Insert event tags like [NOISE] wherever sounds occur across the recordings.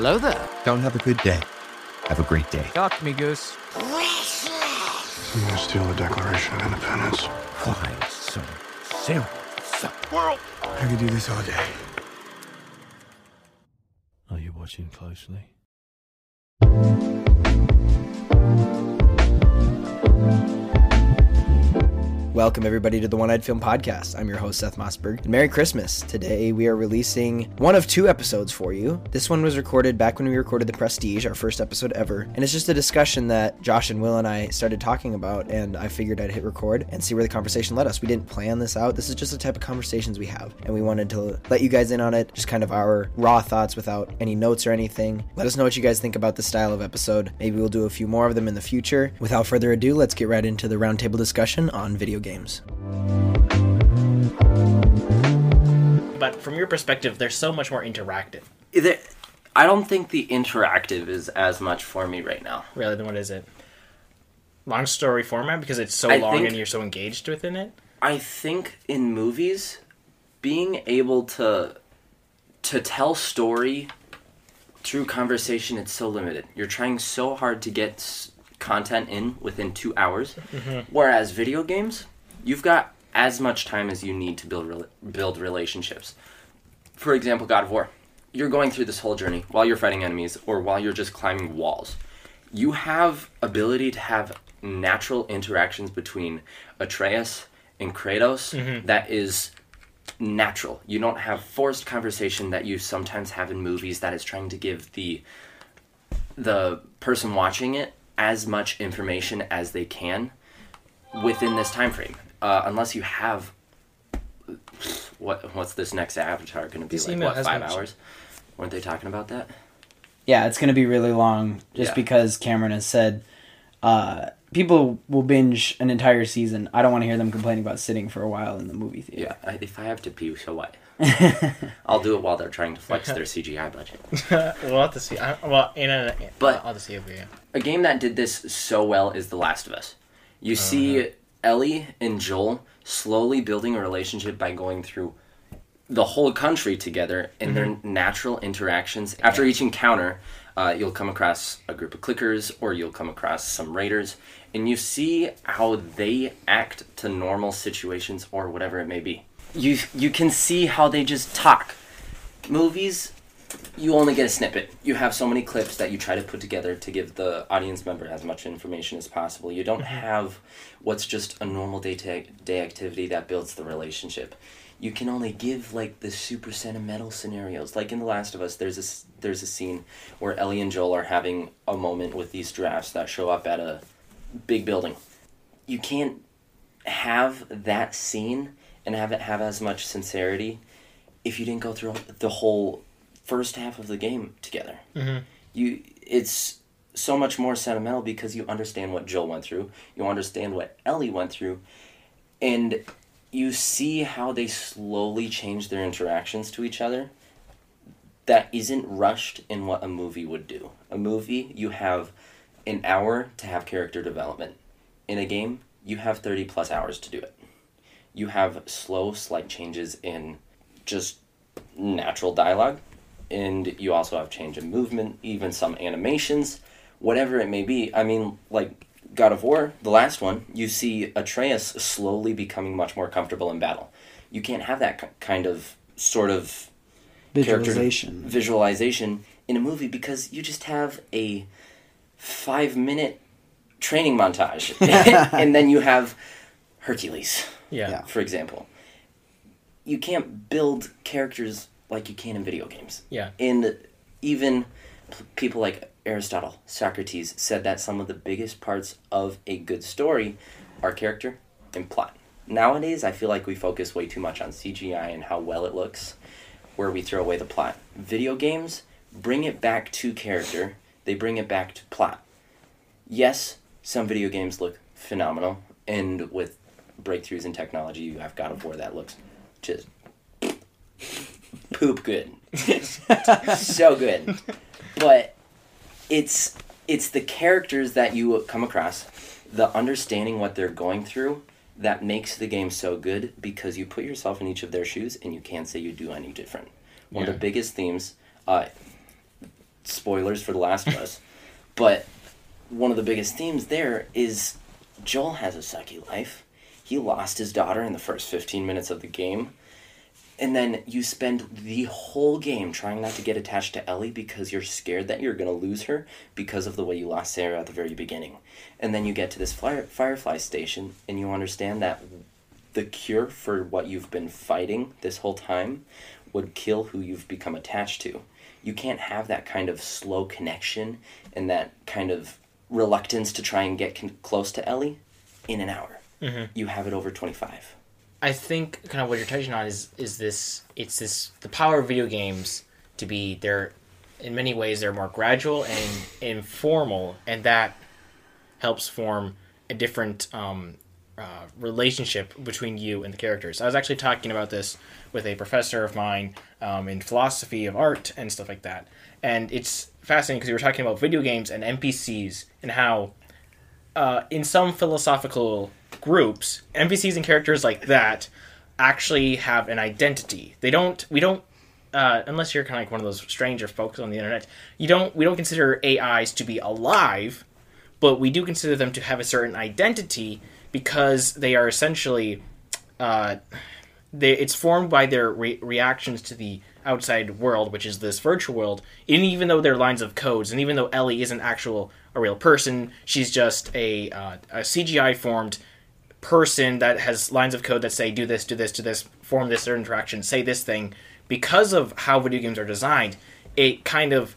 Hello there. Don't have a good day. Have a great day. Talk to me, Goose. I'm gonna steal the Declaration of Independence. Why so serious? World. I could do this all day. Are you watching closely? Welcome, everybody, to the One Eyed Film Podcast. I'm your host, Seth Mossberg. And Merry Christmas. Today, we are releasing one of two episodes for you. This one was recorded back when we recorded The Prestige, our first episode ever. And it's just a discussion that Josh and Will and I started talking about. And I figured I'd hit record and see where the conversation led us. We didn't plan this out. This is just the type of conversations we have. And we wanted to let you guys in on it, just kind of our raw thoughts without any notes or anything. Let us know what you guys think about the style of episode. Maybe we'll do a few more of them in the future. Without further ado, let's get right into the roundtable discussion on video games. But from your perspective, they're so much more interactive. There, I don't think the interactive is as much for me right now. Really, then what is it? Long story format because it's so I long think- and you're so engaged within it. I think in movies, being able to to tell story through conversation, it's so limited. You're trying so hard to get content in within two hours, mm-hmm. whereas video games, you've got as much time as you need to build rela- build relationships. For example, God of War. You're going through this whole journey while you're fighting enemies or while you're just climbing walls. You have ability to have natural interactions between Atreus and Kratos mm-hmm. that is natural. You don't have forced conversation that you sometimes have in movies that is trying to give the the person watching it as much information as they can within this time frame. Uh, unless you have what what's this next avatar going to be This like? email What has five much- hours? Weren't they talking about that? Yeah, it's going to be really long just Yeah. because Cameron has said uh, people will binge an entire season. I don't want to hear them complaining about sitting for a while in the movie theater. Yeah. I, if I have to pee, so what? [LAUGHS] I'll do it while they're trying to flex their [LAUGHS] CGI budget. [LAUGHS] we'll have to see. I, well, in a, But- I'll have to see if we. a game that did this so well is The Last of Us. You see Ellie and Joel slowly building a relationship by going through the whole country together in their natural interactions. After each encounter, uh, you'll come across a group of clickers or you'll come across some raiders, and you see how they act to normal situations or whatever it may be. You you can see how they just talk. Movies you only get a snippet. You have so many clips that you try to put together to give the audience member as much information as possible. You don't mm-hmm. have what's just a normal day to day activity that builds the relationship. You can only give like the super sentimental scenarios. Like in The Last of Us, there's a there's a scene where Ellie and Joel are having a moment with these giraffes that show up at a big building. You can't have that scene and have it have as much sincerity if you didn't go through the whole first half of the game together. Mhm. You, it's so much more sentimental because you understand what Joel went through, you understand what Ellie went through, and you see how they slowly change their interactions to each other. That isn't rushed in what a movie would do. A movie, you have an hour to have character development. In a game, you have 30 plus hours to do it. You have slow, slight changes in just natural dialogue, and you also have change in movement, even some animations, whatever it may be. I mean, like God of War, the last one, you see Atreus slowly becoming much more comfortable in battle. You can't have that kind of sort of character Visualization. visualization in a movie because you just have a five minute training montage [LAUGHS] [LAUGHS] and then you have hercules Yeah. Yeah. for example you can't build characters like you can in video games. Yeah. and even p- people like aristotle socrates said that some of the biggest parts of a good story are character and plot. Nowadays i feel like we focus way too much on cgi and how well it looks where we throw away the plot. Video games bring it back to character. They bring it back to plot. Yes some video games look phenomenal and with breakthroughs in technology you have god of war that looks just poop good [LAUGHS] so good but it's it's the characters that you come across the understanding what they're going through that makes the game so good because you put yourself in each of their shoes and you can't say you do any different one of the biggest themes uh, spoilers for The Last of Us, [LAUGHS] but one of the biggest themes there is Joel has a sucky life. He lost his daughter in the first 15 minutes of the game. And then you spend the whole game trying not to get attached to Ellie because you're scared that you're going to lose her because of the way you lost Sarah at the very beginning. And then you get to this fire, Firefly station and you understand that the cure for what you've been fighting this whole time would kill who you've become attached to. You can't have that kind of slow connection and that kind of reluctance to try and get con- close to Ellie in an hour. Mm-hmm. You have it over 25. I think kind of what you're touching on is is this it's this the power of video games to be they're in many ways they're more gradual and informal and that helps form a different um, uh, relationship between you and the characters. I was actually talking about this with a professor of mine um, in philosophy of art and stuff like that, and it's fascinating because we were talking about video games and NPCs and how uh, in some philosophical groups, NPCs and characters like that actually have an identity. They don't. We don't. Uh, unless you're kind of like one of those stranger folks on the internet, you don't. We don't consider AIs to be alive, but we do consider them to have a certain identity because they are essentially. Uh, they, it's formed by their re- reactions to the outside world, which is this virtual world. And even though they're lines of codes, and even though Ellie isn't actual a real person, she's just a uh, a CGI formed person that has lines of code that say do this, do this, do this, form this certain interaction, say this thing. Because of how video games are designed, it kind of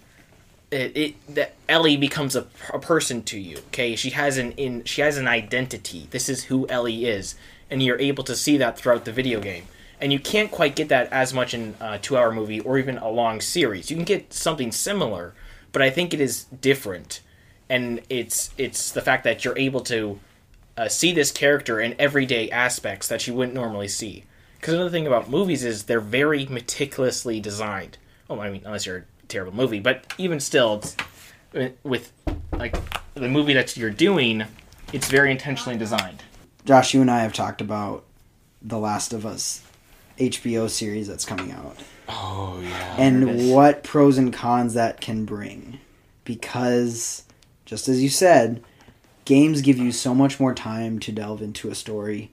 it, it that Ellie becomes a, a person to you. Okay, she has an in she has an identity. This is who Ellie is, and you're able to see that throughout the video game. And you can't quite get that as much in a two-hour movie or even a long series. You can get something similar, but I think it is different, and it's it's the fact that you're able to uh, see this character in everyday aspects that you wouldn't normally see. Because another thing about movies is they're very meticulously designed. Oh, I mean, unless you're a terrible movie, but even still, it's, uh, with like the movie that you're doing, it's very intentionally designed. Josh, you and I have talked about The Last of Us HBO series that's coming out. Oh yeah. and what pros and cons that can bring. Because, just as you said, games give you so much more time to delve into a story.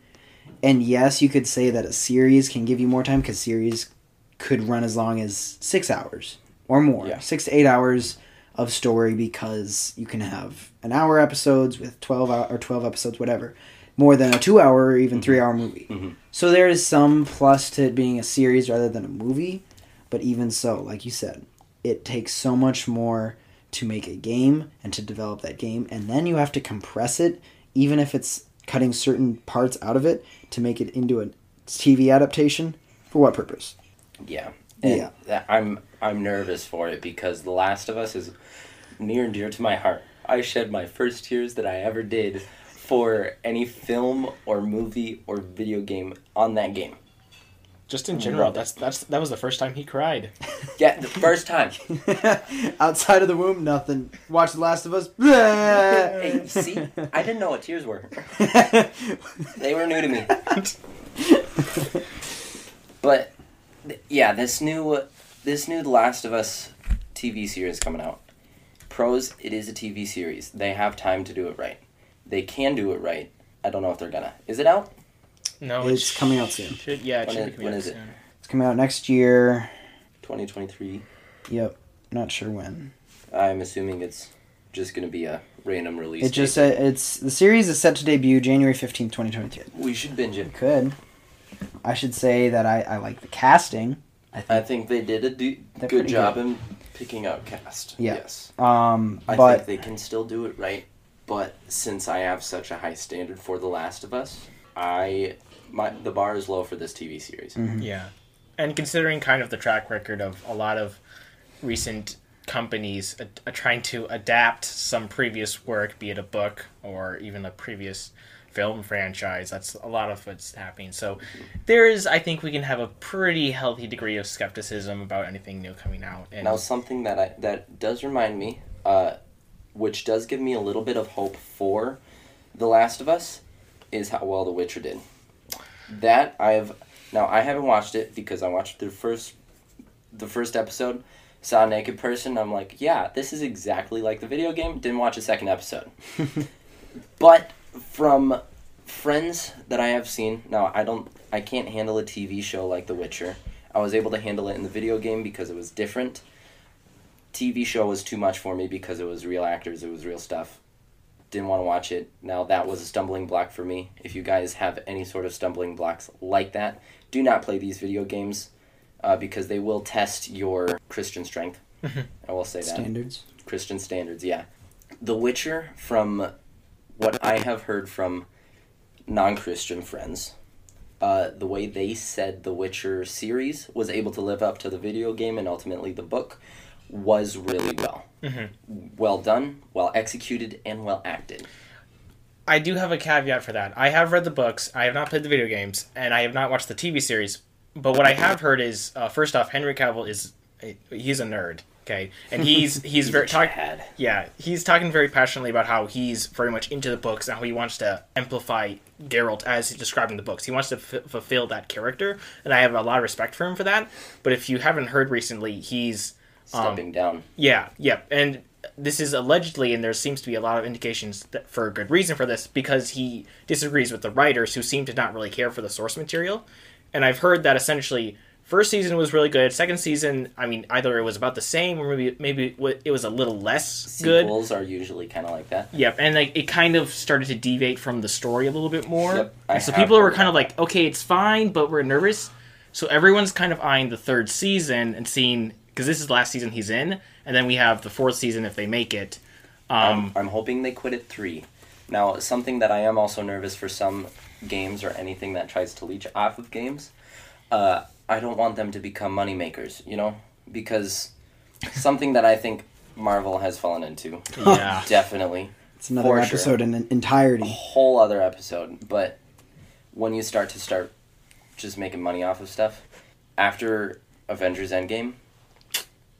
And yes, you could say that a series can give you more time because series could run as long as six hours or more, Yeah. six to eight hours of story because you can have an hour episodes with twelve hour, or twelve episodes, whatever, more than a two hour or even three mm-hmm. hour movie. Mm-hmm. So there is some plus to it being a series rather than a movie, but even so, like you said, it takes so much more to make a game and to develop that game, and then you have to compress it, even if it's cutting certain parts out of it to make it into a TV adaptation. For what purpose? Yeah. And Yeah. I'm I'm nervous for it because The Last of Us is near and dear to my heart. I shed my first tears that I ever did for any film or movie or video game on that game. Just in general, that's that's that was the first time he cried. [LAUGHS] Yeah, the first time. [LAUGHS] Outside of the womb, nothing. Watch The Last of Us. [LAUGHS] Hey, see, I didn't know what tears were. They were new to me. but th- yeah, this new this new The Last of Us TV series coming out. Pros, it is a TV series. They have time to do it right. They can do it right. I don't know if they're gonna. Is it out? No, It's coming out soon. Should, yeah, it When should is- be coming when out is it? soon. It's coming out next year. 2023. Yep, not sure when. I'm assuming it's just gonna be a random release. It just date. uh, it's the series is set to debut January fifteenth, 2023. we should binge it. Could I should say that I, I like the casting. I think I think they did a do- good job good. in picking out cast. Yeah. Yes. um I but think they can still do it right, but since I have such a high standard for The Last of Us, I my the bar is low for this TV series. Mm-hmm. Yeah, and considering kind of the track record of a lot of recent companies uh, uh, trying to adapt some previous work, be it a book or even a previous film franchise, that's a lot of what's happening. So there is, I think, we can have a pretty healthy degree of skepticism about anything new coming out. And Now something that I that does remind me, uh, which does give me a little bit of hope for The Last of Us, is how well The Witcher did. That I have now I haven't watched it because I watched the first the first episode, saw a naked person. I'm like, yeah, this is exactly like the video game. Didn't watch a second episode. [LAUGHS] but from friends that I have seen, now I don't, I can't handle a TV show like The Witcher. I was able to handle it in the video game because it was different. TV show was too much for me because it was real actors, it was real stuff. Didn't want to watch it. Now that was a stumbling block for me. If you guys have any sort of stumbling blocks like that, do not play these video games uh, because they will test your Christian strength. I will say that. Standards. Christian standards, yeah. The Witcher, from what I have heard from non Christian friends, uh, the way they said the Witcher series was able to live up to the video game and ultimately the book was really well. Well done, well executed, and well acted. I do have a caveat for that. I have read the books, I have not played the video games, and I have not watched the TV series. But what I have heard is, uh, first off, Henry Cavill is he's a nerd. Okay, and he's [LAUGHS] he's very talk, yeah he's talking very passionately about how he's very much into the books and how he wants to amplify Geralt as he's describing the books. He wants to f- fulfill that character, and I have a lot of respect for him for that. But if you haven't heard recently, he's Stepping um, down. yeah, yeah, and this is allegedly, and there seems to be a lot of indications that for a good reason for this, because he disagrees with the writers who seem to not really care for the source material. And I've heard that essentially, first season was really good. Second season, I mean, either it was about the same, or maybe maybe it was a little less good. Sequels are usually kind of like that. Yep, and like it kind of started to deviate from the story a little bit more. Yep, so people were kind of like, okay, it's fine, but we're nervous. So everyone's kind of eyeing the third season and seeing because this is the last season he's in, and then we have the fourth season if they make it. Um, I'm hoping they quit at three. Now, something that I am also nervous for some games or anything that tries to leech off of games, uh, I don't want them to become moneymakers, you know? Because something that I think Marvel has fallen into, yeah, [LAUGHS] definitely, It's another For sure. episode in entirety. A whole other episode, but when you start to start just making money off of stuff, after Avengers Endgame,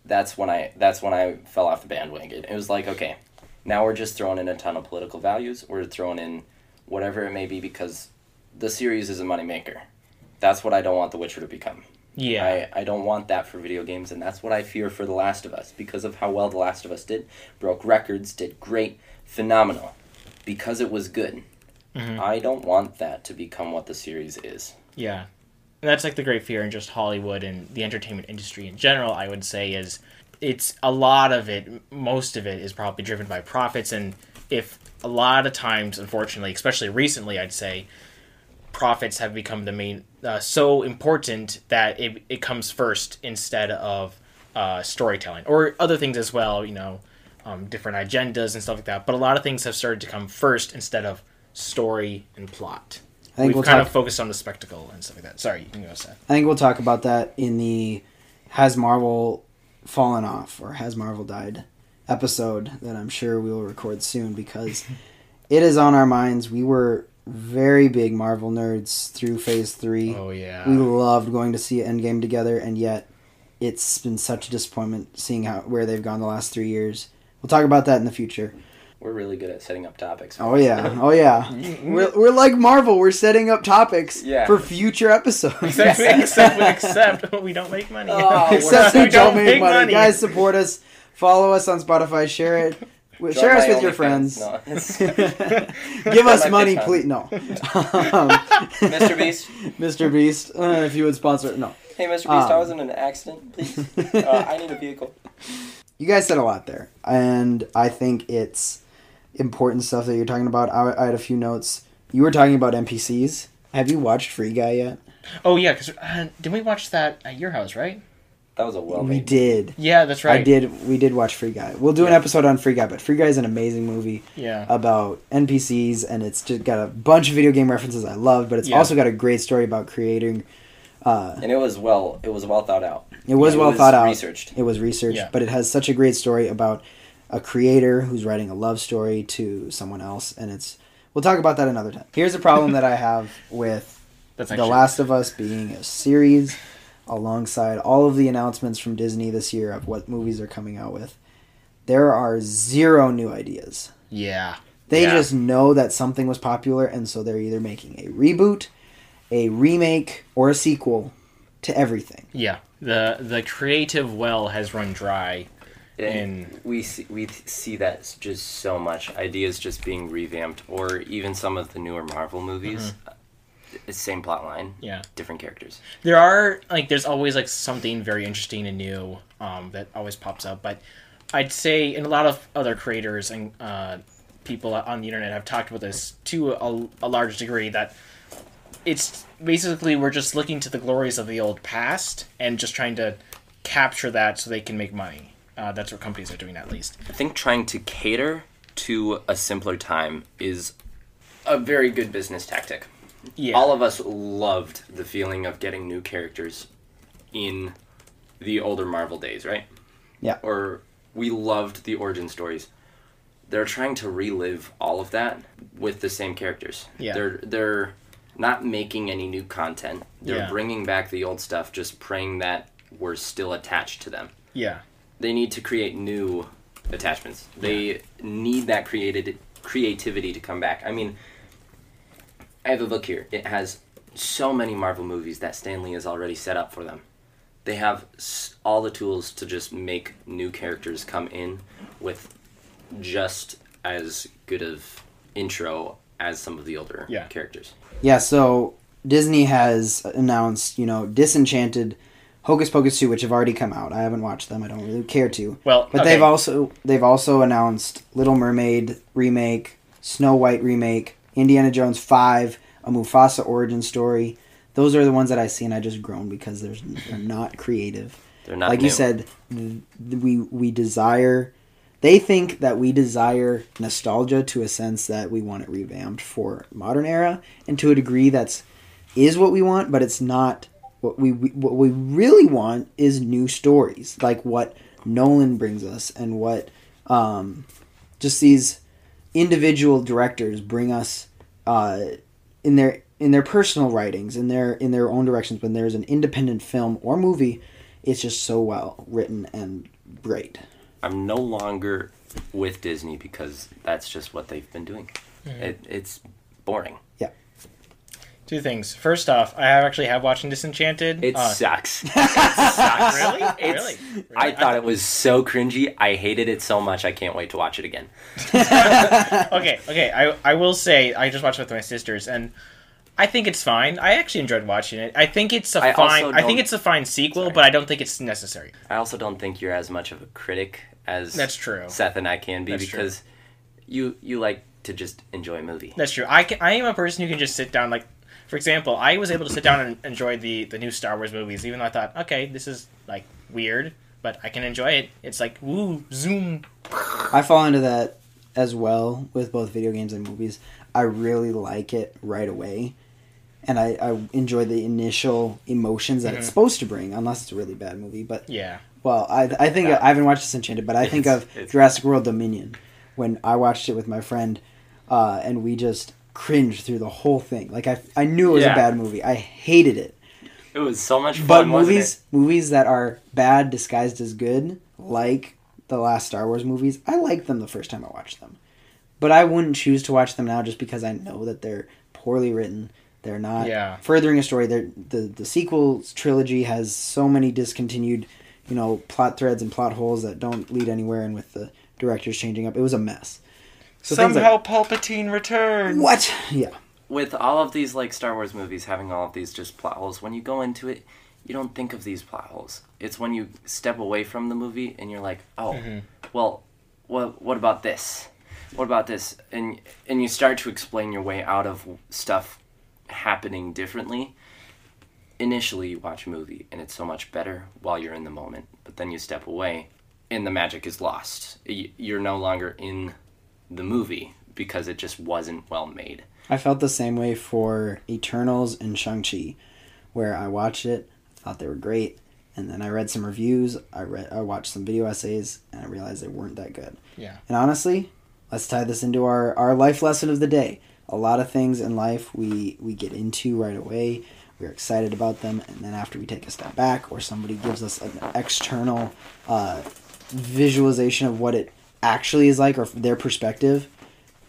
that's when I that's when I fell off the bandwagon. It was like, okay, now we're just throwing in a ton of political values. We're throwing in whatever it may be because the series is a moneymaker. That's what I don't want The Witcher to become. yeah, I, I don't want that for video games, and that's what I fear for The Last of Us because of how well The Last of Us did. Broke records, did great, phenomenal, because it was good. Mm-hmm. I don't want that to become what the series is. yeah. And that's like the great fear in just Hollywood and the entertainment industry in general. I would say is it's a lot of it, most of it is probably driven by profits, and if a lot of times, unfortunately, especially recently, I'd say profits have become the main uh, so important that it, it comes first instead of uh, storytelling or other things as well you know um, different agendas and stuff like that but a lot of things have started to come first instead of story and plot I think we've we'll kind talk- of focused on the spectacle and stuff like that sorry you can go Seth. I think we'll talk about that in the Has Marvel Fallen Off or Has Marvel Died episode that I'm sure we will record soon because [LAUGHS] it is on our minds. We were very big Marvel nerds through phase three. oh yeah We loved going to see Endgame together, and yet it's been such a disappointment seeing how where they've gone the last three years. We'll talk about that in the future. We're really good at setting up topics. Oh yeah, [LAUGHS] oh yeah. We're, we're like Marvel. We're setting up topics Yeah. for future episodes. except, [LAUGHS] except, except [LAUGHS] we don't make money Oh, Except We we don't don't make make money. money. Guys, support us. Follow us on Spotify. Share it. Wi- Join Share us with your friends. No, Give us my money, please. No. Mr. Beast. Mr. Beast. Uh, if you would sponsor. No. Hey, Mr. Beast, I Um. was in an accident. Please, uh, I need a vehicle. You guys said a lot there, and I think it's important stuff that you're talking about. I, I had a few notes. You were talking about NPCs. Have you watched Free Guy yet? oh yeah because uh, didn't we watch that at your house right That was a well we did. yeah that's right I did. We did watch Free Guy. We'll do an episode on Free Guy, but Free Guy is an amazing movie yeah about NPCs, and it's just got a bunch of video game references I love. But it's Yeah. also got a great story about creating. Uh, And it was well. It was well thought out. it was Yeah, well thought out. Researched. It was researched, Yeah. but it has such a great story about a creator who's writing a love story to someone else, and it's. We'll talk about that another time. Here's a problem that I have with [LAUGHS] that's The Last of Us being a series alongside all of the announcements from Disney this year of what movies are coming out with. There are zero new ideas. yeah They Yeah. just know that something was popular, and so they're either making a reboot, a remake, or a sequel to everything. Yeah, the the creative well has run dry. And And- we see, we see that just so much. Ideas just being revamped, or even some of the newer Marvel movies. uh, Same plot line, Yeah. different characters. There are like there's always like something very interesting and new um, that always pops up, but I'd say and a lot of other creators and uh, people on the internet have talked about this to a, a large degree that it's basically we're just looking to the glories of the old past and just trying to capture that so they can make money. Uh, that's what companies are doing at least. I think trying to cater to a simpler time is a very good business tactic. Yeah. All of us loved the feeling of getting new characters in the older Marvel days, right? Yeah. Or we loved the origin stories. They're trying to relive all of that with the same characters. Yeah. They're they're not making any new content. They're Yeah. bringing back the old stuff, just praying that we're still attached to them yeah. They need to create new attachments. They need that created creativity to come back. I mean, I have a book here. It has so many Marvel movies that Stan Lee has already set up for them. They have all the tools to just make new characters come in with just as good of intro as some of the older Yeah. characters. Yeah, so Disney has announced, you know, Disenchanted, Hocus Pocus 2, which have already come out. I haven't watched them. I don't really care to. Well, But okay. they've also they've also announced Little Mermaid remake, Snow White remake, Indiana Jones 5, a Mufasa origin story. Those are the ones that I see and I just groan because there's they're not creative. They're not like you new. said, th- we we desire they think that we desire nostalgia to a sense that we want it revamped for modern era and to a degree that's is what we want but it's not what we, we what we really want is new stories like what Nolan brings us and what um, just these individual directors bring us uh, in their in their personal writings in their in their own directions when there's an independent film or movie it's just so well written and great I'm no longer with Disney because that's just what they've been doing. Mm-hmm. It, it's boring. Two things. First off, I have actually have watched Disenchanted. It Uh, sucks. [LAUGHS] It sucks. Really? It's- Really? I Really? thought it was so cringy. I hated it so much. I can't wait to watch it again. [LAUGHS] okay, okay. I I will say I just watched it with my sisters and I think it's fine. I actually enjoyed watching it. I think it's a I fine. I think it's a fine sequel, Sorry. but I don't think it's necessary. I also don't think you're as much of a critic as That's true. Seth and I can be That's true. because you you like to just enjoy a movie. That's true. I can, I am a person who can just sit down. Like, for example, I was able to sit down and enjoy the the new Star Wars movies, even though I thought, okay, this is like weird, but I can enjoy it. It's like woo zoom. I fall into that as well with both video games and movies. I really like it right away. And I, I enjoy the initial emotions that it's supposed to bring, unless it's a really bad movie. But Yeah. well, I, I think I haven't watched Disenchanted, but I think of it's- Jurassic World Dominion when I watched it with my friend, uh, and we just cringed through the whole thing. Like I, I knew it was Yeah. a bad movie. I hated it. It was so much fun. But wasn't movies, movies that are bad disguised as good, like the last Star Wars movies, I liked them the first time I watched them. But I wouldn't choose to watch them now just because I know that they're poorly written. They're not Yeah. furthering a story. They're, the the sequel trilogy has so many discontinued, you know, plot threads and plot holes that don't lead anywhere. And with the directors changing up, it was a mess. So things like- Palpatine returns. what? Yeah, with all of these like Star Wars movies having all of these just plot holes, when you go into it, you don't think of these plot holes. It's when you step away from the movie and you're like, oh, mm-hmm. well, what what about this? What about this? And and you start to explain your way out of stuff happening differently. Initially, you watch a movie and it's so much better while you're in the moment, but then you step away and the magic is lost. You're no longer in the movie because it just wasn't well made. I felt the same way for Eternals and Shang Chi, where I watched it, thought they were great, and then I read some reviews. I read, I watched some video essays, and I realized they weren't that good. Yeah. And honestly, let's tie this into our our life lesson of the day. A lot of things in life we we get into right away. We're excited about them, and then after we take a step back, or somebody gives us an external uh, visualization of what it actually is like, or their perspective,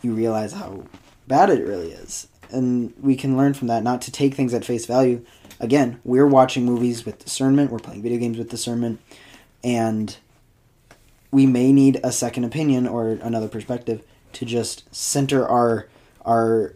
you realize how bad it really is. and we can learn from that not to take things at face value. Again, we're watching movies with discernment. We're playing video games with discernment, and we may need a second opinion or another perspective to just center our our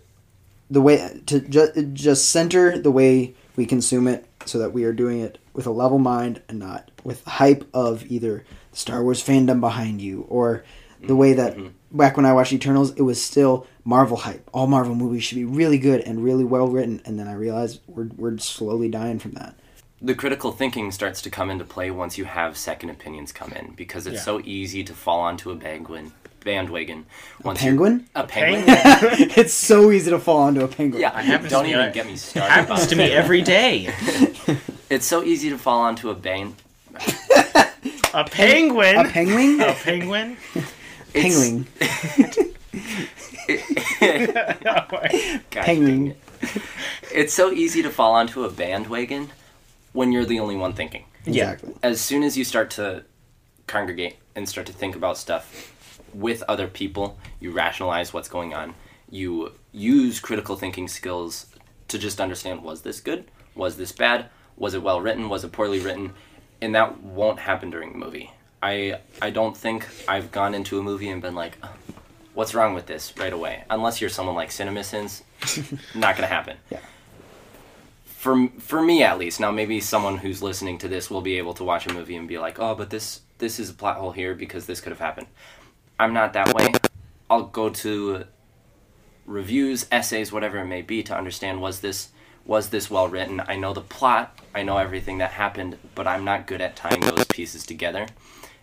the way to ju- just center the way we consume it so that we are doing it with a level mind and not with hype of either the Star Wars fandom behind you or the way that mm-hmm. back when I watched Eternals it was still Marvel hype. All Marvel movies should be really good and really well written and then I realized we're we're slowly dying from that. the critical thinking starts to come into play once you have second opinions come in because it's Yeah. so easy to fall onto a bandwagon. Bandwagon. Once you're- penguin? A penguin. [LAUGHS] [LAUGHS] it's so easy to fall onto a penguin. Yeah, happens don't even get me started. happens to me every day. [LAUGHS] It's so easy to fall onto a band. A penguin. A penguin? A penguin. [LAUGHS] penguin. Gosh Penguin. it. It's so easy to fall onto a bandwagon when you're the only one thinking. Exactly. as soon as you start to congregate and start to think about stuff with other people, you rationalize what's going on. You use critical thinking skills to just understand was this good? Was this bad? Was it well written? Was it poorly written? And that won't happen during the movie. I I don't think I've gone into a movie and been like, what's wrong with this right away? Unless you're someone like CinemaSins, [LAUGHS] not gonna happen Yeah. for for me at least now maybe someone who's listening to this will be able to watch a movie and be like oh but this this is a plot hole here because this could have happened i'm not that way i'll go to reviews essays whatever it may be to understand was this was this well written i know the plot i know everything that happened but i'm not good at tying those pieces together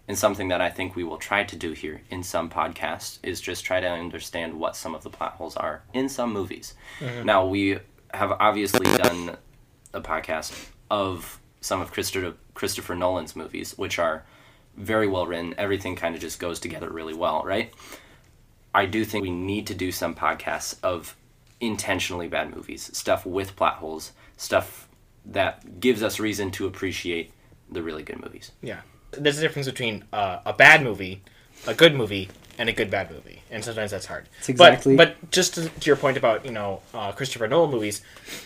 and something that i think we will try to do here in some podcasts is just try to understand what some of the plot holes are in some movies mm-hmm. now we have obviously done a podcast of some of Christopher Christopher Nolan's movies, which are very well written. Everything kind of just goes together really well, right? I do think we need to do some podcasts of intentionally bad movies, stuff with plot holes, stuff that gives us reason to appreciate the really good movies. Yeah. There's a difference between uh, a bad movie, a good movie, and a good bad movie, and sometimes that's hard. It's exactly- But, but just to, to your point about you know uh, Christopher Nolan movies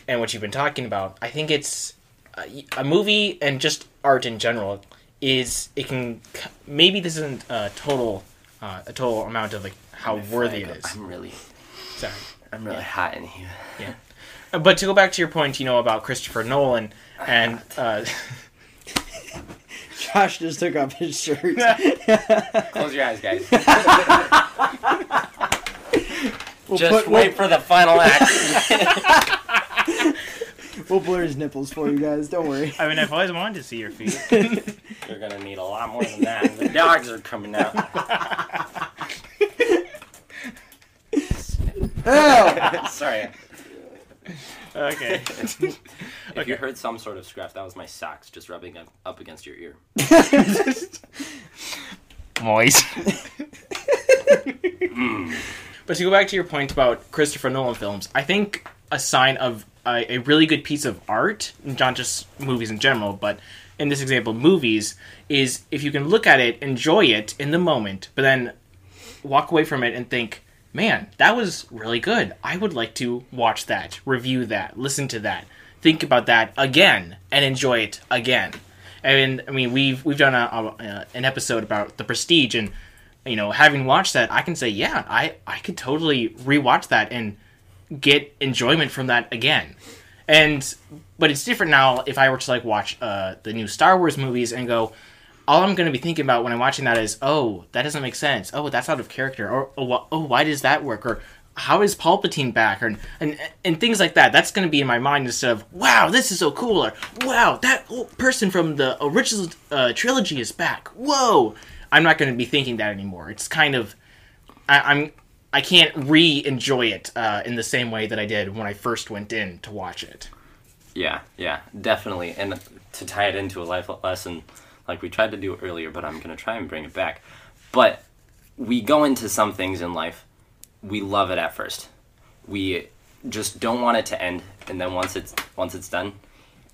and what you've been talking about, I think it's uh, a movie and just art in general is it can maybe this isn't a total uh, a total amount of like how worthy it is. I'm really, Sorry. I'm really hot in here. Yeah. Uh, But to go back to your point, you know about Christopher Nolan and uh, [LAUGHS] [LAUGHS] Josh just took off his shirt. [LAUGHS] Close your eyes, guys. We'll Just put- wait for the final act. We'll blur his nipples for you guys. Don't worry. I mean I've always wanted to see your feet. You're gonna need a lot more than that. The dogs are coming out. [LAUGHS] Sorry. okay. [LAUGHS] If you heard some sort of scratch, that was my socks just rubbing up- up against your ear. [LAUGHS] Moist. Mm. but to go back to your point about Christopher Nolan films, I think a sign of a, a really good piece of art, not just movies in general, but in this example, movies, is if you can look at it, enjoy it in the moment, but then walk away from it and think, man, that was really good. I would like to watch that, review that, listen to that, think about that again, and enjoy it again. And I mean, we've we've done a, a, an episode about the Prestige, and you know, having watched that, I can say, yeah, I I could totally rewatch that and get enjoyment from that again. And but it's different now if I were to like watch uh, the new Star Wars movies and go, all I'm going to be thinking about when I'm watching that is, oh, that doesn't make sense. Oh, that's out of character. Or oh, oh why does that work? Or how is Palpatine back? Or and and things like that. That's going to be in my mind instead of, wow, this is so cool. Or wow, that person from the original uh, trilogy is back. Whoa. I'm not going to be thinking that anymore. It's kind of, I, I'm. I can't re-enjoy it uh, in the same way that I did when I first went in to watch it. Yeah, yeah, definitely. And to tie it into a life lesson, like we tried to do earlier, but I'm gonna try and bring it back. But we go into some things in life, we love it at first. We just don't want it to end, and then once it's once it's done,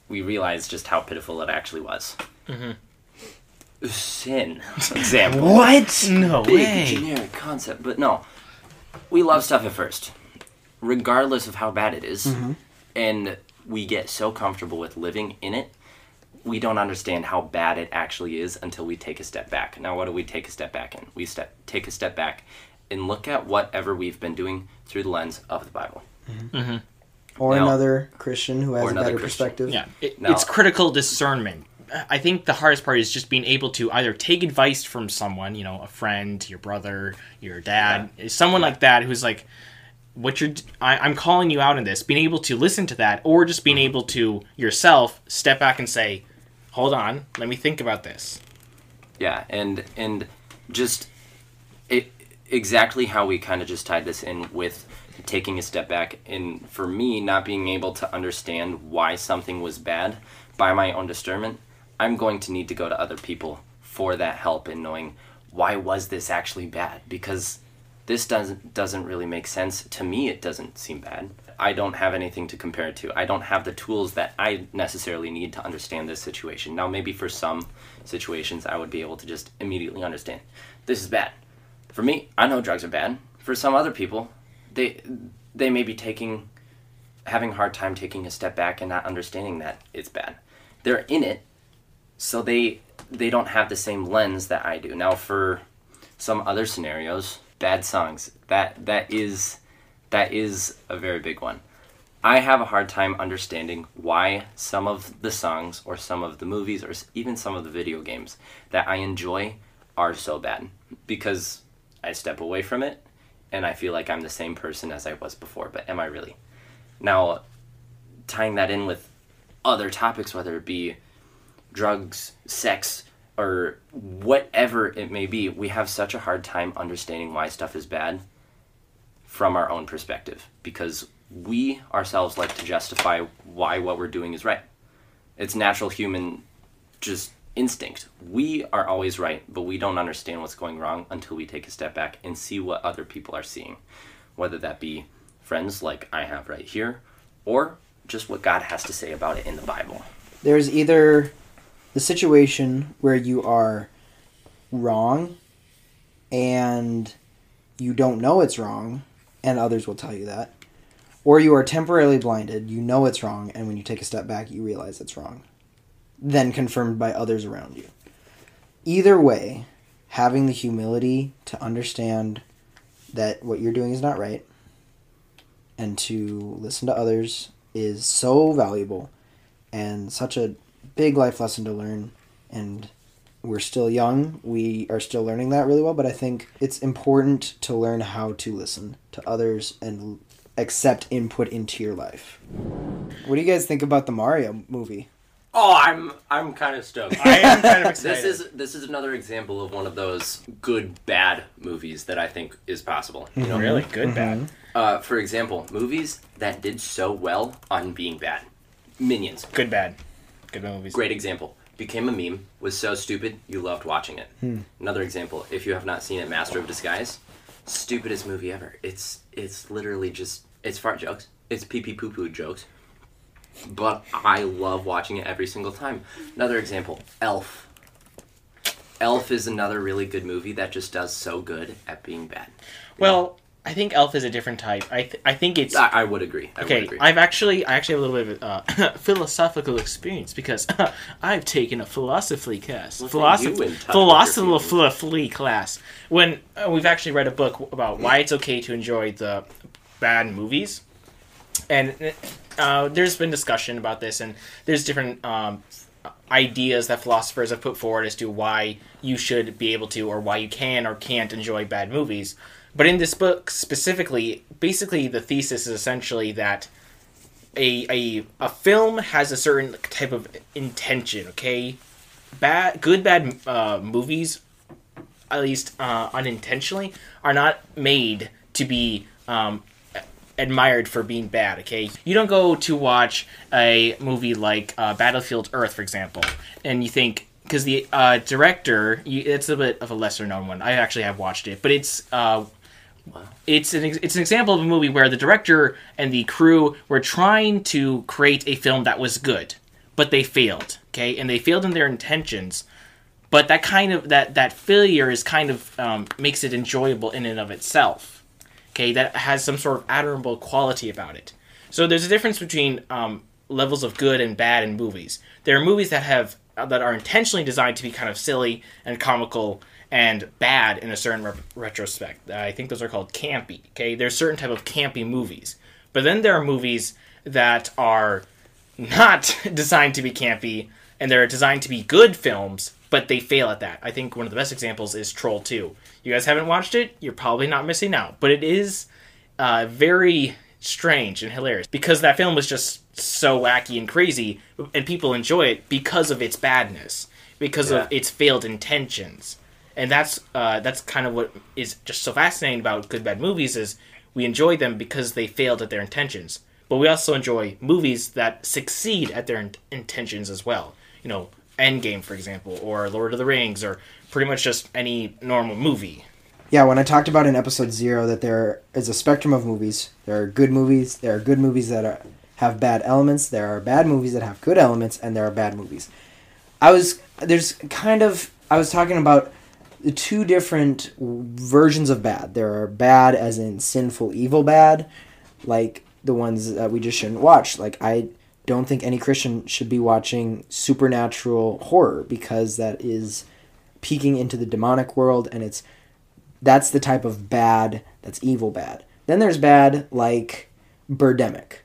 we realize just how pitiful it actually was. Sin example. [LAUGHS] What? No big way. generic concept, but no. We love stuff at first. regardless of how bad it is, Mm-hmm. and we get so comfortable with living in it, we don't understand how bad it actually is until we take a step back. Now, what do we take a step back in? We step take a step back and look at whatever we've been doing through the lens of the Bible. Mm-hmm. Mm-hmm. or Now- another Christian who has a better Christian. perspective. Yeah, it, Now- it's critical discernment. I think the hardest part is just being able to either take advice from someone, you know, a friend, your brother, your dad, someone like that who's like, "What you're, I, I'm calling you out on this." Being able to listen to that, or just being mm-hmm. able to yourself step back and say, "Hold on, let me think about this." Yeah, and and just it exactly how we kind of just tied this in with taking a step back and for me not being able to understand why something was bad by my own discernment, I'm going to need to go to other people for that help in knowing why was this actually bad? Because this doesn't doesn't really make sense. To me it doesn't seem bad i don't have anything to compare it to. I don't have the tools that i necessarily need to understand this situation. Now maybe for some situations i would be able to just immediately understand. This is bad. For me i know drugs are bad. For some other people they they may be taking having a hard time taking a step back and not understanding that it's bad. They're in it so they they don't have the same lens that I do. Now for some other scenarios, bad songs, that that is that is a very big one. I have a hard time understanding why some of the songs or some of the movies or even some of the video games that I enjoy are so bad because I step away from it and I feel like I'm the same person as I was before, but am I really? Now, tying that in with other topics, whether it be drugs, sex, or whatever it may be, we have such a hard time understanding why stuff is bad from our own perspective because we ourselves like to justify why what we're doing is right. It's natural human just instinct. We are always right, but we don't understand what's going wrong until we take a step back and see what other people are seeing. Whether that be friends like I have right here, or just what God has to say about it in the Bible. There's either the situation where you are wrong and you don't know it's wrong, and others will tell you that, or you are temporarily blinded, you know it's wrong, and when you take a step back, you realize it's wrong, then confirmed by others around you. Either way, having the humility to understand that what you're doing is not right and to listen to others is so valuable and such a big life lesson to learn and we're still young we are still learning that really well but i think it's important to learn how to listen to others and accept input into your life what do you guys think about the mario movie Oh, I'm I'm kind of stoked. I am kind of [LAUGHS] excited. this is this is another example of one of those good bad movies that I think is possible. You know, really good, bad. uh, for example, movies that did so well on being bad. Minions, Good, bad. Good movies. great example. Became a meme, was so stupid you loved watching it. Hmm. Another example, if you have not seen it, Master of Disguise, stupidest movie ever. It's it's literally just it's fart jokes. It's pee pee poo poo jokes. But I love watching it every single time. Another example, Elf. Elf is another really good movie that just does so good at being bad. Well, I think Elf is a different type. I th- I think it's I, I would agree. I okay. would agree. I've actually I actually have a little bit of uh, [LAUGHS] philosophical experience because [LAUGHS] I've taken a philosophy class. Look Philosophy you in touch with your philosophy class. When uh, we've actually read a book about why it's okay to enjoy the bad movies, and uh, there's been discussion about this, and there's different um, ideas that philosophers have put forward as to why you should be able to, or why you can or can't enjoy bad movies. But in this book specifically, basically the thesis is essentially that a a a film has a certain type of intention. Okay, bad, good, bad uh, movies, at least uh, unintentionally, are not made to be um, admired for being bad. Okay, you don't go to watch a movie like uh, Battlefield Earth, for example, and you think because the uh, director, you, it's a bit of a lesser known one. I actually have watched it, but it's. Uh, it's an it's an example of a movie where the director and the crew were trying to create a film that was good, but they failed. Okay, and they failed in their intentions. But that kind of that that failure is kind of um, makes it enjoyable in and of itself. okay, that has some sort of admirable quality about it. So there's a difference between um, levels of good and bad in movies. There are movies that have uh, that are intentionally designed to be kind of silly and comical and bad in a certain re- retrospect. I think those are called campy. Okay, there's certain type of campy movies, but then there are movies that are not [LAUGHS] designed to be campy and they're designed to be good films, but they fail at that. I think one of the best examples is Troll 2. You guys haven't watched it, you're probably not missing out, but it is uh, very strange and hilarious because that film was just so wacky and crazy, and people enjoy it because of its badness, because Yeah. of its failed intentions. And that's uh, that's kind of what is just so fascinating about good bad movies is we enjoy them because they failed at their intentions, but we also enjoy movies that succeed at their in- intentions as well. You know, Endgame, for example, or Lord of the Rings, or pretty much just any normal movie. Yeah, when I talked about in episode zero that there is a spectrum of movies, there are good movies, there are good movies that are, have bad elements, there are bad movies that have good elements, and there are bad movies. I was there's kind of I was talking about two different versions of bad. There are bad as in sinful, evil bad, like the ones that we just shouldn't watch. Like I don't think any Christian should be watching supernatural horror because that is peeking into the demonic world and it's that's the type of bad that's evil bad. Then there's bad like Birdemic.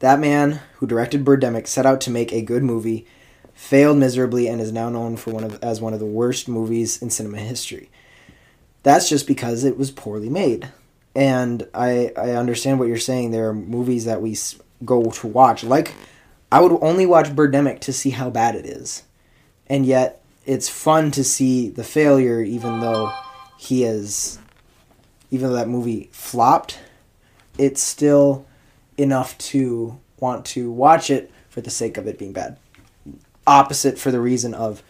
That man who directed Birdemic set out to make a good movie, failed miserably, and is now known for one of as one of the worst movies in cinema history. That's just because it was poorly made. And I I understand what you're saying. There are movies that we go to watch. Like I would only watch Birdemic to see how bad it is, and yet it's fun to see the failure, even though he is, even though that movie flopped. It's still enough to want to watch it for the sake of it being bad. Opposite for the reason of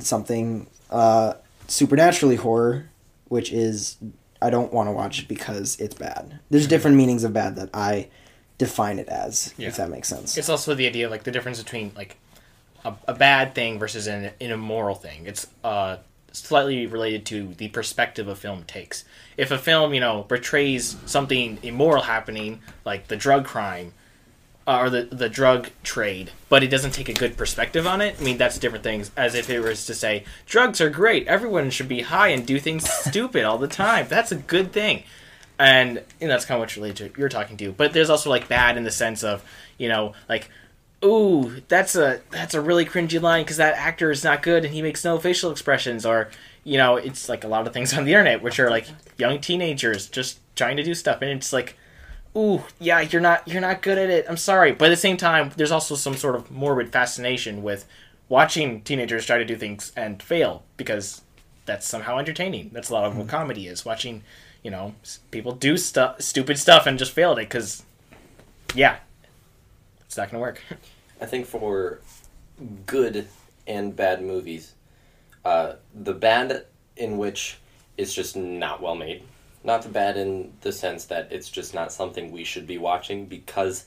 something uh, supernaturally horror, which is I don't want to watch it because it's bad. There's different meanings of bad that I define it as, Yeah. if that makes sense. It's also the idea like the difference between like a, a bad thing versus an, an immoral thing. It's uh, slightly related to the perspective a film takes. If a film, you know, portrays something immoral happening, like the drug crime uh, or the the drug trade, but it doesn't take a good perspective on it, I mean that's different things. As if it was to say drugs are great, everyone should be high and do things [LAUGHS] stupid all the time. That's a good thing and know, that's kind of what's related to what you're talking to. But there's also like bad in the sense of you know like, ooh, that's a that's a really cringy line because that actor is not good and he makes no facial expressions, or you know, it's like a lot of things on the internet which are like young teenagers just trying to do stuff, and it's like. Ooh, yeah, you're not you're not good at it. I'm sorry, but at the same time, there's also some sort of morbid fascination with watching teenagers try to do things and fail because that's somehow entertaining. That's a lot of what comedy is. Watching, you know, people do stuff, stupid stuff, and just fail at it because, yeah, it's not gonna work. [LAUGHS] I think for good and bad movies, uh, the bad in which it's just not well made, not the bad in the sense that it's just not something we should be watching because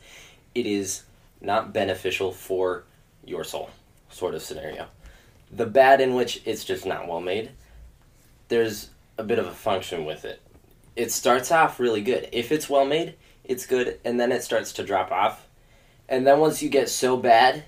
it is not beneficial for your soul, sort of scenario. The bad in which it's just not well made, there's a bit of a function with it. It starts off really good. If it's well made, it's good, and then it starts to drop off. And then once you get so bad,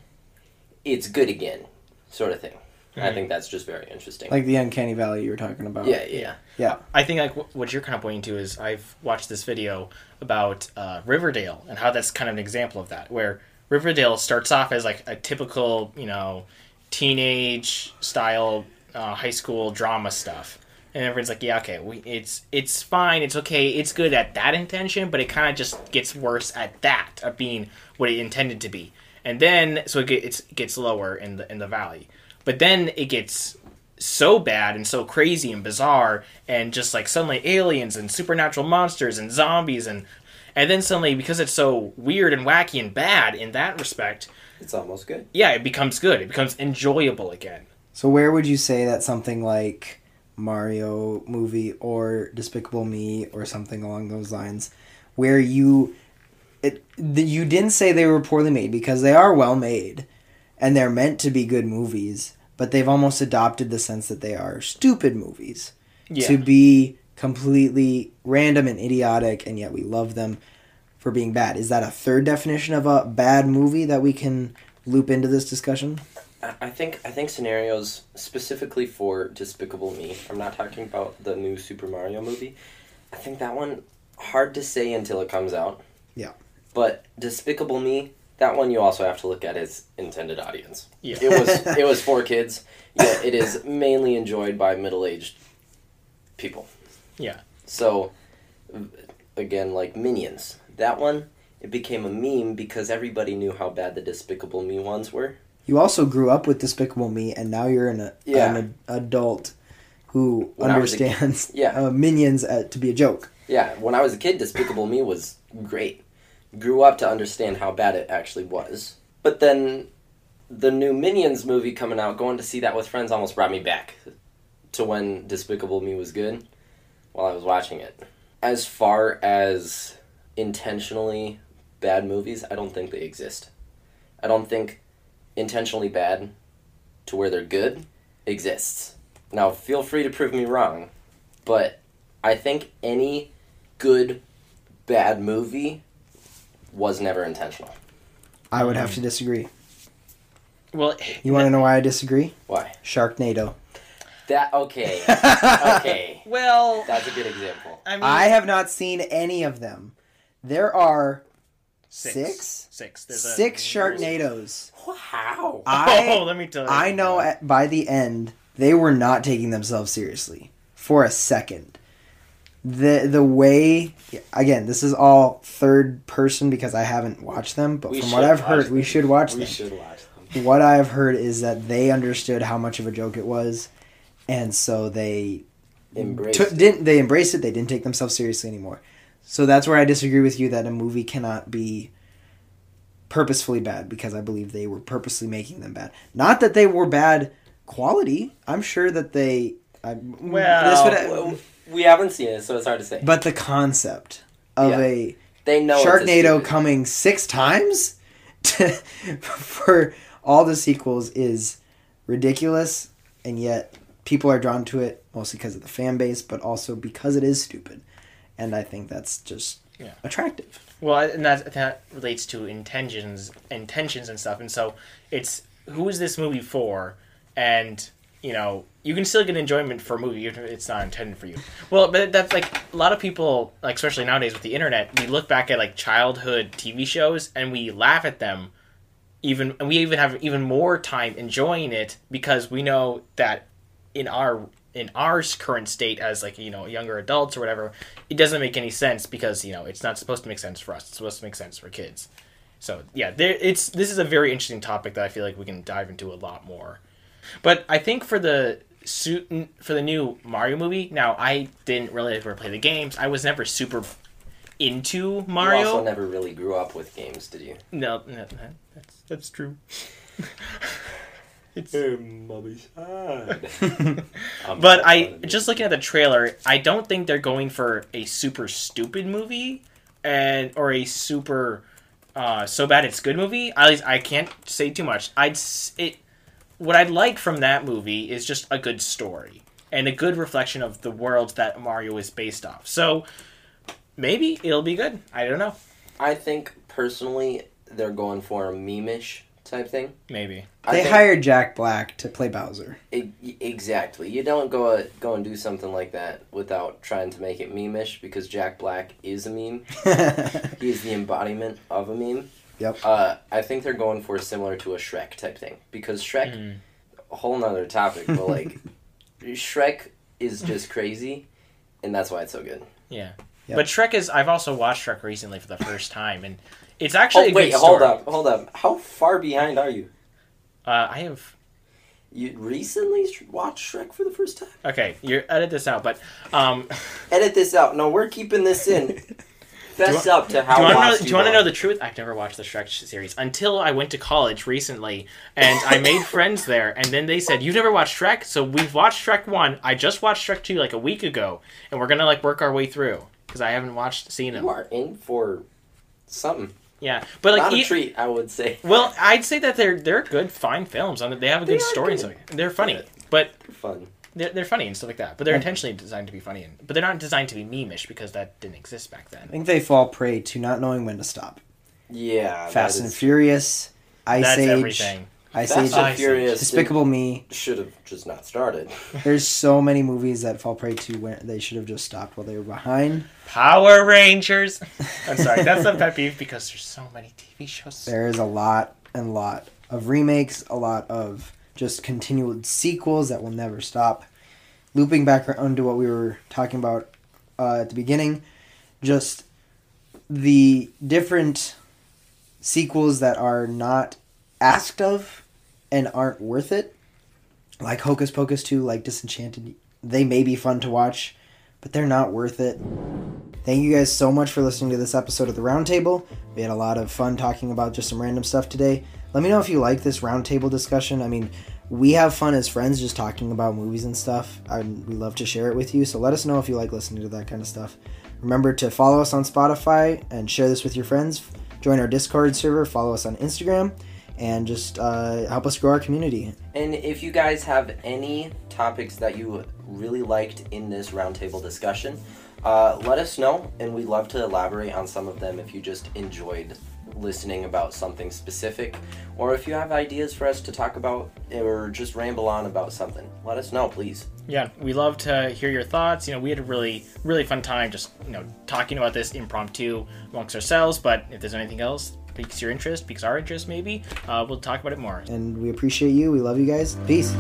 it's good again, sort of thing. I think that's just very interesting. Like the uncanny valley you were talking about. yeah, yeah. Yeah. I think like what you're kind of pointing to is I've watched this video about uh, Riverdale and how that's kind of an example of that, where Riverdale starts off as like a typical, you know, teenage style uh, high school drama stuff, and everyone's like, yeah, okay, we, it's it's fine, it's okay, it's good at that intention, but it kind of just gets worse at that, of being what it intended to be, and then so it, get, it's, it gets lower in the in the valley, but then it gets so bad and so crazy and bizarre and just like suddenly aliens and supernatural monsters and zombies and and then suddenly because it's so weird and wacky and bad in that respect It's almost good. yeah it becomes good it becomes enjoyable again So where would you say that something like Mario movie or Despicable Me or something along those lines, where you it the, you didn't say they were poorly made because they are well made, and they're meant to be good movies, but they've almost adopted the sense that they are stupid movies Yeah. to be completely random and idiotic, and yet we love them for being bad. Is that a third definition of a bad movie that we can loop into this discussion? I I think I think scenarios specifically for Despicable Me. I'm not talking about the new Super Mario movie. I think that one hard to say until it comes out. Yeah. But Despicable Me, that one you also have to look at its intended audience. Yeah. It was [LAUGHS] it was for kids. Yet it is mainly enjoyed by middle aged people. Yeah. So again, like Minions, that one it became a meme because everybody knew how bad the Despicable Me ones were. You also grew up with Despicable Me, and now you're an, Yeah. an adult who When I a understands Yeah. uh, Minions uh, to be a joke. Yeah, when I was a kid, Despicable Me was great. Grew up to understand how bad it actually was. But then the new Minions movie coming out, going to see that with friends almost brought me back to when Despicable Me was good while I was watching it. As far as intentionally bad movies, I don't think they exist. I don't think intentionally bad to where they're good exists. Now, feel free to prove me wrong, but I think any good bad movie was never intentional. I would have to disagree. Well, You want to know why I disagree? Why? Sharknado. That okay. [LAUGHS] okay. well, That's a good example. I mean, I have not seen any of them. There are six. six? Six. There's a- six Sharknados. Wow. I [LAUGHS] oh, let me tell you. I know at, by the end they were not taking themselves seriously for a second. The the way again, this is all third person because I haven't watched them, but We from what I've heard, we should watch We them. should watch them. What I've heard is that they understood how much of a joke it was, and so they Embrace. took didn't they embrace it. They didn't take themselves seriously anymore. So that's where I disagree with you that a movie cannot be purposefully bad because I believe they were purposely making them bad. Not that they were bad quality. I'm sure that they. I, mm, Well, this would- Well, we haven't seen it, so it's hard to say. but the concept of Yeah. a they know it's a Sharknado coming six times to, [LAUGHS] for all the sequels is ridiculous, and yet people are drawn to it mostly because of the fan base, but also because it is stupid, and I think that's just Yeah. attractive. Well, and that that relates to intentions, intentions and stuff. And so it's who is this movie for? And you know, you can still get enjoyment for a movie even if it's not intended for you. Well, but that's like a lot of people, like especially nowadays with the internet, we look back at like childhood TV shows and we laugh at them. Even and we even have even more time enjoying it because we know that in our in our current state as like you know younger adults or whatever it doesn't make any sense because you know it's not supposed to make sense for us it's supposed to make sense for kids so yeah there it's this is a very interesting topic that i feel like we can dive into a lot more but i think for the suit for the new mario movie now i didn't really ever play the games i was never super into Mario. You also never really grew up with games, did you? no, no no, that's that's true [LAUGHS] it's mommy's [LAUGHS] [LAUGHS] But I just looking at the trailer, I don't think they're going for a super stupid movie and or a super uh, so bad it's good movie. At least I can't say too much. I'd s- it what I'd like from that movie is just a good story and a good reflection of the world that Mario is based off. So maybe it'll be good. I don't know. I think personally they're going for a meme-ish type thing. Maybe. I They think- hired Jack Black to play Bowser. E- exactly. You don't go uh, go and do something like that without trying to make it meme-ish because Jack Black is a meme. [LAUGHS] He is the embodiment of a meme. Yep. Uh, I think they're going for similar to a Shrek type thing because Shrek, a whole nother topic, but like [LAUGHS] Shrek is just crazy, and that's why it's so good. Yeah. Yep. But Shrek is I've also watched Shrek recently for the first time and it's actually Oh a wait, good hold up, hold up. How far behind are you? Uh, I have You recently watched Shrek for the first time? Okay, you edit this out, but um, [LAUGHS] Edit this out. No, we're keeping this in. [LAUGHS] Fess up to how do you want to know? you want to know the truth? I've never watched the Shrek series until I went to college recently, and I made [LAUGHS] friends there, and then they said, "You've never watched Shrek?" So we've watched Shrek one. I just watched Shrek two like a week ago, and we're gonna like work our way through because I haven't watched seen them. You are in for something. Yeah, but like Not a e- treat, I would say. well, I'd say that they're they're good, fine films. On They have a They good story. and good. They're funny, but Fun. They're, they're funny and stuff like that. But they're intentionally designed to be funny, and, but they're not designed to be memeish because that didn't exist back then. I think they fall prey to not knowing when to stop. Yeah, Fast and is- Furious, Ice That's Age, everything. Ice Fast Age, and Ice Furious Despicable Me. should have just not started. [LAUGHS] There's so many movies that fall prey to when they should have just stopped while they were behind. Power Rangers. I'm sorry, that's a pet peeve because there's so many TV shows. There is a lot and lot of remakes, a lot of just continued sequels that will never stop. Looping back around to what we were talking about uh, at the beginning, just the different sequels that are not asked of and aren't worth it, like Hocus Pocus 2, like Disenchanted, they may be fun to watch, but they're not worth it. Thank you guys so much for listening to this episode of the Roundtable. We had a lot of fun talking about just some random stuff today. Let me know if you like this roundtable discussion. I mean, we have fun as friends just talking about movies and stuff. I we love to share it with you. So let us know if you like listening to that kind of stuff. Remember to follow us on Spotify and share this with your friends. Join our Discord server. Follow us on Instagram, and just uh, help us grow our community. And if you guys have any topics that you really liked in this roundtable discussion, uh, let us know, and we'd love to elaborate on some of them if you just enjoyed listening about something specific, or if you have ideas for us to talk about, or just ramble on about something. Let us know, please. Yeah, we love to hear your thoughts. You know, we had a really, really fun time just, you know, talking about this impromptu amongst ourselves. But if there's anything else piques your interest, piques our interest, maybe, uh, we'll talk about it more. And we appreciate you. We love you guys. Peace.